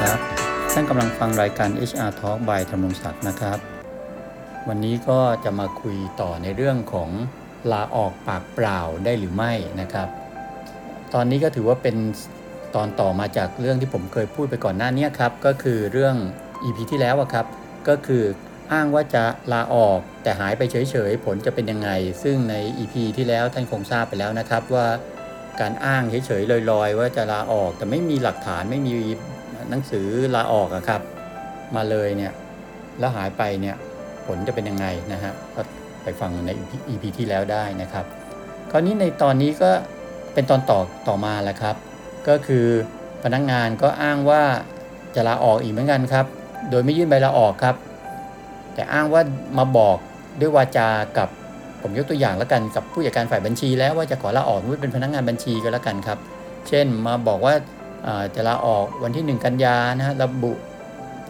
ครับ ท่านกำลังฟังรายการ HR Talk by ธรรมงศักดิ์นะครับ วันนี้ก็จะมาคุยต่อในเรื่องของลาออกปากเปล่าได้หรือไม่นะครับ ตอนนี้ก็ถือว่าเป็นตอนต่อมาจากเรื่องที่ผมเคยพูดไปก่อนหน้านี้ครับ ก็คือเรื่อง EP ที่แล้วอะครับ ก็คืออ้างว่าจะลาออกแต่หายไปเฉยๆ ผลจะเป็นยังไง ซึ่งใน EP ที่แล้วท่านคงทราบไปแล้วนะครับว่าการอ้างเฉยๆลอยๆ ว่าจะลาออกแต่ไม่มีหลักฐานไม่มี หนังสือลาออกอะครับ มาเลยเนี่ยแล้วหายไปเนี่ยผลจะเป็นยังไงนะฮะก็ไปฟังใน EP ที่แล้วได้นะครับ คราวนี้ในตอนนี้ก็เป็นตอนต่อต่อมาแหละครับ ก็คือพนักงงานก็อ้างว่าจะลาออกอีกเหมือนกันครับ โดยไม่ยื่นใบลาออกครับ แต่อ้างว่ามาบอกด้วยวาจากับผมยกตัวอย่างแล้วกันกับผู้จัดการฝ่ายบัญชีแล้วว่าจะขอลาออกว่าเป็นพนักงานบัญชีก็แล้วกันครับ เช่นมาบอกว่า จะลาออกวันที่ 1 กันยานะฮะระบุ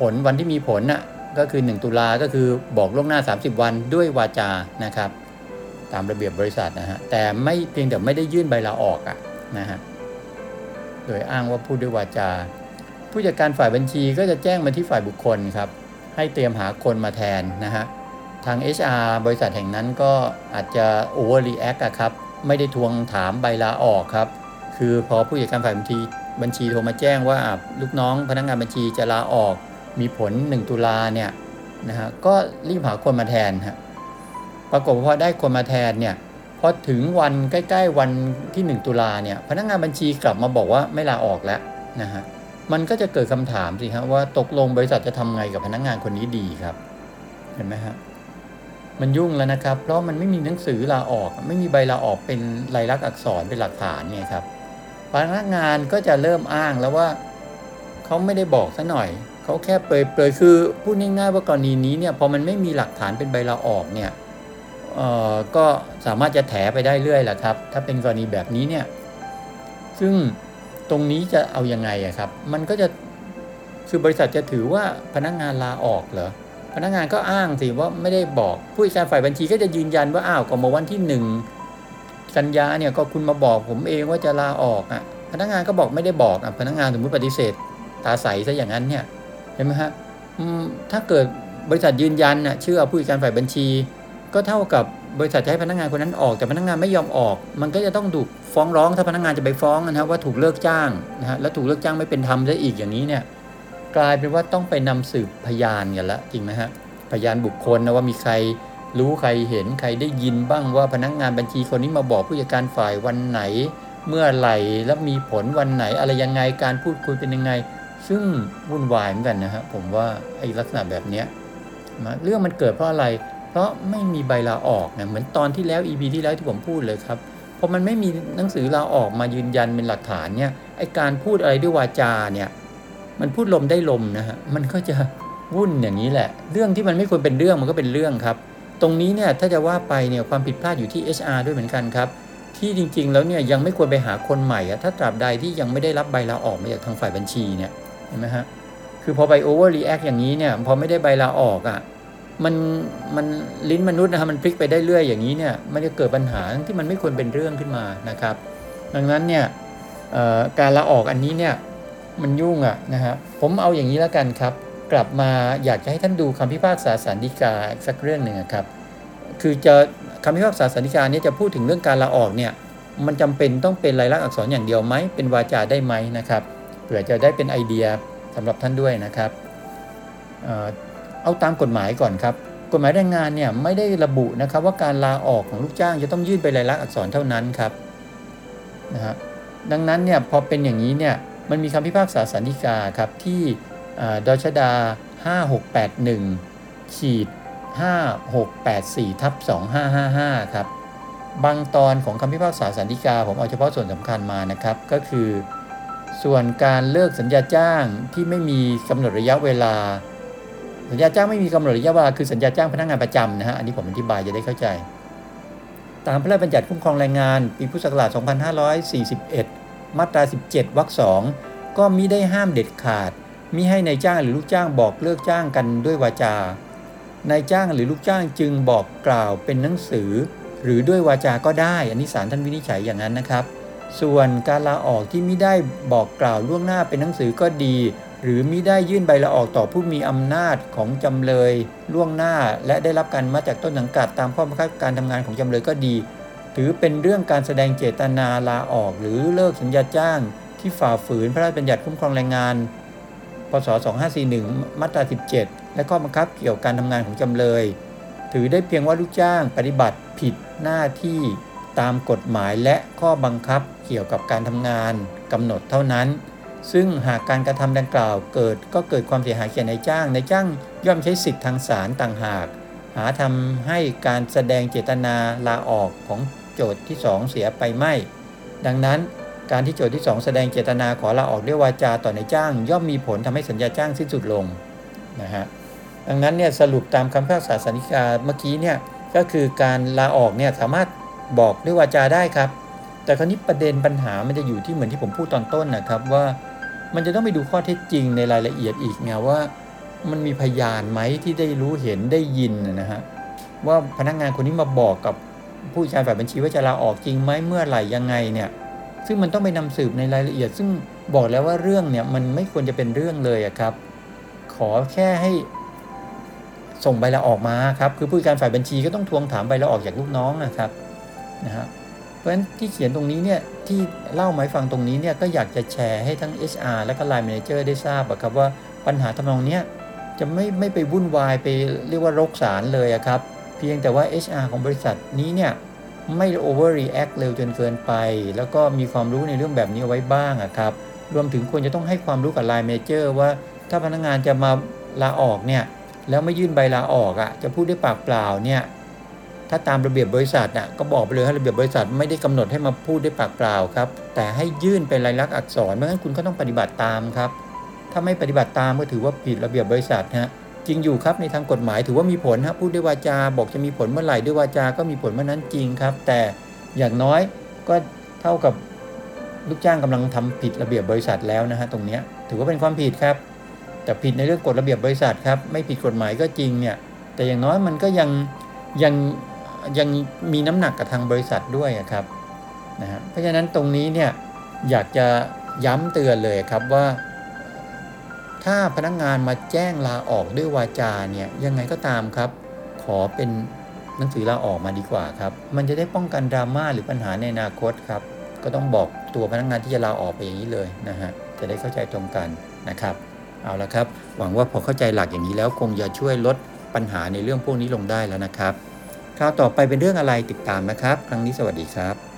ผลวันที่มีผลน่ะก็คือ 1 ตุลาก็คือบอกล่วงหน้า 30 วันด้วยวาจานะครับ ตามระเบียบบริษัทนะฮะแต่ไม่เพียงแต่ไม่ได้ยื่นใบลาออกอะนะฮะโดยอ้างว่าพูดด้วยวาจา ผู้จัดการฝ่ายบัญชีก็จะแจ้งมาที่ฝ่ายบุคคลครับ ให้เตรียมหาคนมาแทนนะฮะทาง HR บริษัทแห่งนั้นก็อาจจะ overreact อะครับ ไม่ได้ทวงถามใบลาออกครับ คือพอผู้จัดการฝ่ายบัญชีบัญชีโทรมาแจ้งว่าลูกน้องพนักงานบัญชีจะลาออกมีผล 1 ตุลาเนี่ยนะฮะก็รีบหาคนมาแทนฮะปรากฏพอได้คนมาแทนเนี่ยพอถึงวันใกล้ๆวันที่ 1 ตุลาเนี่ยพนักงานบัญชีกลับมาบอกว่าไม่ลาออกแล้วนะฮะมันก็จะเกิดคำถามสิครับว่าตกลงบริษัทจะทำไงกับพนักงานคนนี้ดีครับ เห็นไหมฮะมันยุ่งแล้วนะครับ เพราะมันไม่มีหนังสือลาออก ไม่มีใบลาออกเป็นลายลักษณ์อักษรเป็นหลักฐานเนี่ยครับ พนักงานก็จะเริ่มอ้างแล้วว่าเขาไม่ได้บอกซะหน่อย เขาแค่เปรยๆคือพูดง่ายๆว่ากรณีนี้เนี่ยพอมันไม่มีหลักฐานเป็นใบลาออกเนี่ยเอ่อก็สามารถจะแถไปได้เรื่อยแหละครับ ถ้าเป็นกรณีแบบนี้เนี่ย ซึ่งตรงนี้จะเอายังไงอะครับ มันก็จะคือบริษัทจะถือว่าพนักงานลาออกเหรอพนักงานก็อ้างสิว่าไม่ได้บอกผู้จัดการฝ่ายบัญชีก็จะยืนยันว่าอ้าวก็มาวันที่หนึ่ง กันยาเนี่ยก็คุณมาบอกผมเองว่าจะลาออกอะ พนักงานก็บอกไม่ได้บอกอะพนักงานสมมติปฏิเสธ ตาใสซะอย่างนั้นเนี่ยเห็นไหมฮะถ้าเกิดบริษัทยืนยันน่ะเชื่อผู้จัดการฝ่ายบัญชี ก็เท่ากับบริษัทจะให้พนักงานคนนั้นออกแต่พนักงานไม่ยอมออก มันก็จะต้องถูกฟ้องร้องถ้าพนักงานจะไปฟ้องนะครับว่าถูกเลิกจ้างนะฮะแล้วถูกเลิกจ้างไม่เป็นธรรมซะอีกอย่างนี้เนี่ยกลายเป็นว่าต้องไปนำสืบพยานกันละจริงไหมฮะพยานบุคคลนะว่ามีใคร รู้ใครเห็นใครได้ยินบ้างว่าพนักงานบัญชีคนนี้มาบอกผู้จัดการฝ่ายวันไหน เมื่อไหร่แล้วมีผลวันไหนอะไรยังไงการพูดคุยเป็นยังไง ซึ่งวุ่นวายเหมือนกันนะฮะผมว่าไอ้ลักษณะแบบเนี้ยนะเรื่องมันเกิดเพราะอะไร เพราะไม่มีใบลาออกนะเหมือนตอนที่แล้ว EP ที่แล้วที่ผมพูดเลยครับพอมันไม่มีหนังสือลาออกมายืนยันเป็นหลักฐานเนี่ยไอการพูดอะไรด้วยวาจาเนี่ยมันพูดลมได้ลมนะฮะมันก็จะวุ่นอย่างนี้แหละ เรื่องที่มันไม่ควรเป็นเรื่องมันก็เป็นเรื่องครับ ตรงนี้เนี่ยถ้าจะว่าไปเนี่ยความผิดพลาดอยู่ที่ HR ด้วยเหมือนกันครับ ที่จริง ๆ แล้วเนี่ยยังไม่ควรไปหาคนใหม่อะถ้าตราบใดที่ยังไม่ได้รับใบลาออกมาจากทางฝ่ายบัญชีเนี่ยเห็นไหมฮะคือพอไป overreact อคอย่างนี้เนี่ยพอไม่ได้ใบลาออกอะมันมันลิ้นมนุษย์นะครับมันพลิกไปได้เรื่อยอย่างนี้เนี่ยมันจะเกิดปัญหาที่มันไม่ควรเป็นเรื่องขึ้นมานะครับ ดังนั้นเนี่ยการลาออกอันนี้เนี่ยมันยุ่งอะนะฮะผมเอาอย่างนี้แล้วกันครับ กลับมาอยากจะให้ท่านดูคำพิพากษาสารดีกาสักเรื่องหนึ่งครับ คือจะคำพิพากษาสารดีกาเนี้จะพูดถึงเรื่องการลาออกเนี่ยมันจำเป็นต้องเป็นลายลักษณ์อักษรอย่างเดียวไหมเป็นวาจาได้ไหมนะครับเผื่อจะได้เป็นไอเดียสำหรับท่านด้วยนะครับเอาตามกฎหมายก่อนครับกฎหมายแรงงานเนี่ยไม่ได้ระบุนะครับว่าการลาออกของลูกจ้างจะต้องยื่นใบลายลักษณ์อักษรเท่านั้นครับนะฮะดังนั้นเนี่ยพอเป็นอย่างนี้เนี่ยมันมีคำพิพากษาสันติกาครับที่ ดชดา 5681ขีด5684ทับ2555 ครับ บางตอนของคำพิพากษาสันติกา ผมเอาเฉพาะส่วนสำคัญมานะครับ ก็คือ ส่วนการเลิกสัญญาจ้างที่ไม่มีกำหนดระยะเวลา สัญญาจ้างไม่มีกำหนดระยะเวลาคือสัญญาจ้างพนักงานประจำนะฮะ อันนี้ผมอธิบายจะได้เข้าใจ ตามพระราชบัญญัติคุ้มครองแรงงาน ปีพุทธศักราช 2541 มาตรา 17 วรรคสองก็มิได้ห้ามเด็ดขาด มิให้ในายจ้างหรือลูกจ้างบอกเลิกจ้างกันด้วยวาจา นายจ้างหรือลูกจ้างจึงบอกกล่าวเป็นหนังสือ หรือด้วยวาจาก็ได้ อันนี้ศาลท่านวินิจฉัยอย่างนั้นนะครับ ส่วนการลาออกที่ม่ได้บอกกล่าวล่วงหน้าเป็นหนังสือก็ดี หรือมิได้ยื่นใบลาออกต่อผู้มีอำนาจของจำเลยล่วงหน้า และได้รับการมาจากต้นสังกัดตามข้อบังคับการทำงานของจำเลยก็ดี ถือเป็นเรื่องการแสดงเจตนาลาออก หรือเลิกสัญญาจ้าง ที่ฝ่าฝืนพระราชบัญญัติคุ้มครองแรงงาน พศ 2541 มาตรา 17 และข้อบังคับเกี่ยวกับการทำงานของจำเลย ถือได้เพียงว่าลูกจ้างปฏิบัติผิดหน้าที่ตามกฎหมายและข้อบังคับเกี่ยวกับการทำงานกำหนดเท่านั้น ซึ่งหากการกระทำดังกล่าวเกิดก็เกิดความเสียหายแก่นายจ้างนายจ้างย่อมใช้สิทธิ์ทางศาลต่างหาก หาทำให้การแสดงเจตนาลาออกของโจทย์ที่ 2 เสียไปไม่ ดังนั้น การที่โจทย์ที่ 2 แสดงเจตนาขอลาออกด้วยวาจาต่อในจ้าง ย่อมมีผลทำให้สัญญาจ้างสิ้นสุดลงนะฮะดังนั้นเนี่ยสรุปตามคำพิพากษาสันนิกาเมื่อกี้เนี่ยก็คือการลาออกเนี่ยสามารถบอกด้วยวาจาได้ครับ แต่คราวนี้ประเด็นปัญหามันจะอยู่ที่เหมือนที่ผมพูดตอนต้นนะครับว่า มันจะต้องไปดูข้อเท็จจริงในรายละเอียดอีกไงว่า มันมีพยานไหมที่ได้รู้เห็นได้ยินนะฮะว่าพนักงานคนนี้มาบอกกับผู้จัดการฝ่ายบัญชีว่าจะลาออกจริงไหมเมื่อไหร่ยังไงเนี่ย ซึ่งมันต้องไปนำสืบในรายละเอียด ซึ่งบอกแล้วว่าเรื่องเนี่ยมันไม่ควรจะเป็นเรื่องเลยครับ ขอแค่ให้ส่งใบลาออกมาครับคือผู้การฝ่ายบัญชีก็ต้องทวงถามใบลาออกจากลูกน้องนะครับนะฮะเพราะฉะนั้นที่เขียนตรงนี้เนี่ยที่เล่ามาให้ฟังตรงนี้เนี่ยก็อยากจะแชร์ให้ทั้ง HR และก็ Line Manager ได้ทราบครับว่าปัญหาทำนองเนี้ยจะไม่ไม่ไปวุ่นวายไปเรียกว่ารกสารเลยครับ เพียงแต่ว่า HR ของบริษัทนี้เนี่ย ไม่ overreact เร็วจนเกินไป แล้วก็มีความรู้ในเรื่องแบบนี้ไว้บ้างอะครับ รวมถึงควรจะต้องให้ความรู้กับ Line Manager ว่าถ้าพนักงานจะมาลาออกเนี่ยแล้วไม่ยื่นใบลาออกอะจะพูดด้วยปากเปล่าเนี่ยถ้าตามระเบียบบริษัทน่ะก็บอกไปเลยให้ระเบียบบริษัทไม่ได้กำหนดให้มาพูดด้วยปากเปล่าครับ แต่ให้ยื่นเป็นลายลักษณ์อักษรไม่งั้นคุณก็ต้องปฏิบัติตามครับ ถ้าไม่ปฏิบัติตามก็ถือว่าผิดระเบียบบริษัทฮะ ริงอยู่ครับในทางกฎหมายถือว่ามีผลฮะพูดด้วยวาจาบอกจะมีผลเมื่อไหร่ด้วยวาจาก็มีผลเมื่อนั้นจริงครับ แต่อย่างน้อยก็เท่ากับลูกจ้างกำลังทำผิดระเบียบบริษัทแล้วนะฮะตรงนี้ถือว่าเป็นความผิดครับ แต่ผิดในเรื่องกฎระเบียบบริษัทครับไม่ผิดกฎหมายก็จริงเนี่ยแต่อย่างน้อยมันก็ยังยังยังมีน้ำหนักกับทางบริษัทด้วยครับนะฮะเพราะฉะนั้นตรงนี้เนี่ยอยากจะย้ำเตือนเลยครับว่า ถ้าพนักงงานมาแจ้งลาออกด้วยวาจาเนี่ยยังไงก็ตามครับ ขอเป็นหนังสือลาออกมาดีกว่าครับ มันจะได้ป้องกันดราม่าหรือปัญหาในอนาคตครับ ก็ต้องบอกตัวพนักงงานที่จะลาออกไปอย่างนี้เลยนะฮะ จะได้เข้าใจตรงกันนะครับ เอาละครับ หวังว่าพอเข้าใจหลักอย่างนี้แล้วคงจะช่วยลดปัญหาในเรื่องพวกนี้ลงได้แล้วนะครับ คราวต่อไปเป็นเรื่องอะไรติดตามนะครับ ครั้งนี้สวัสดีครับ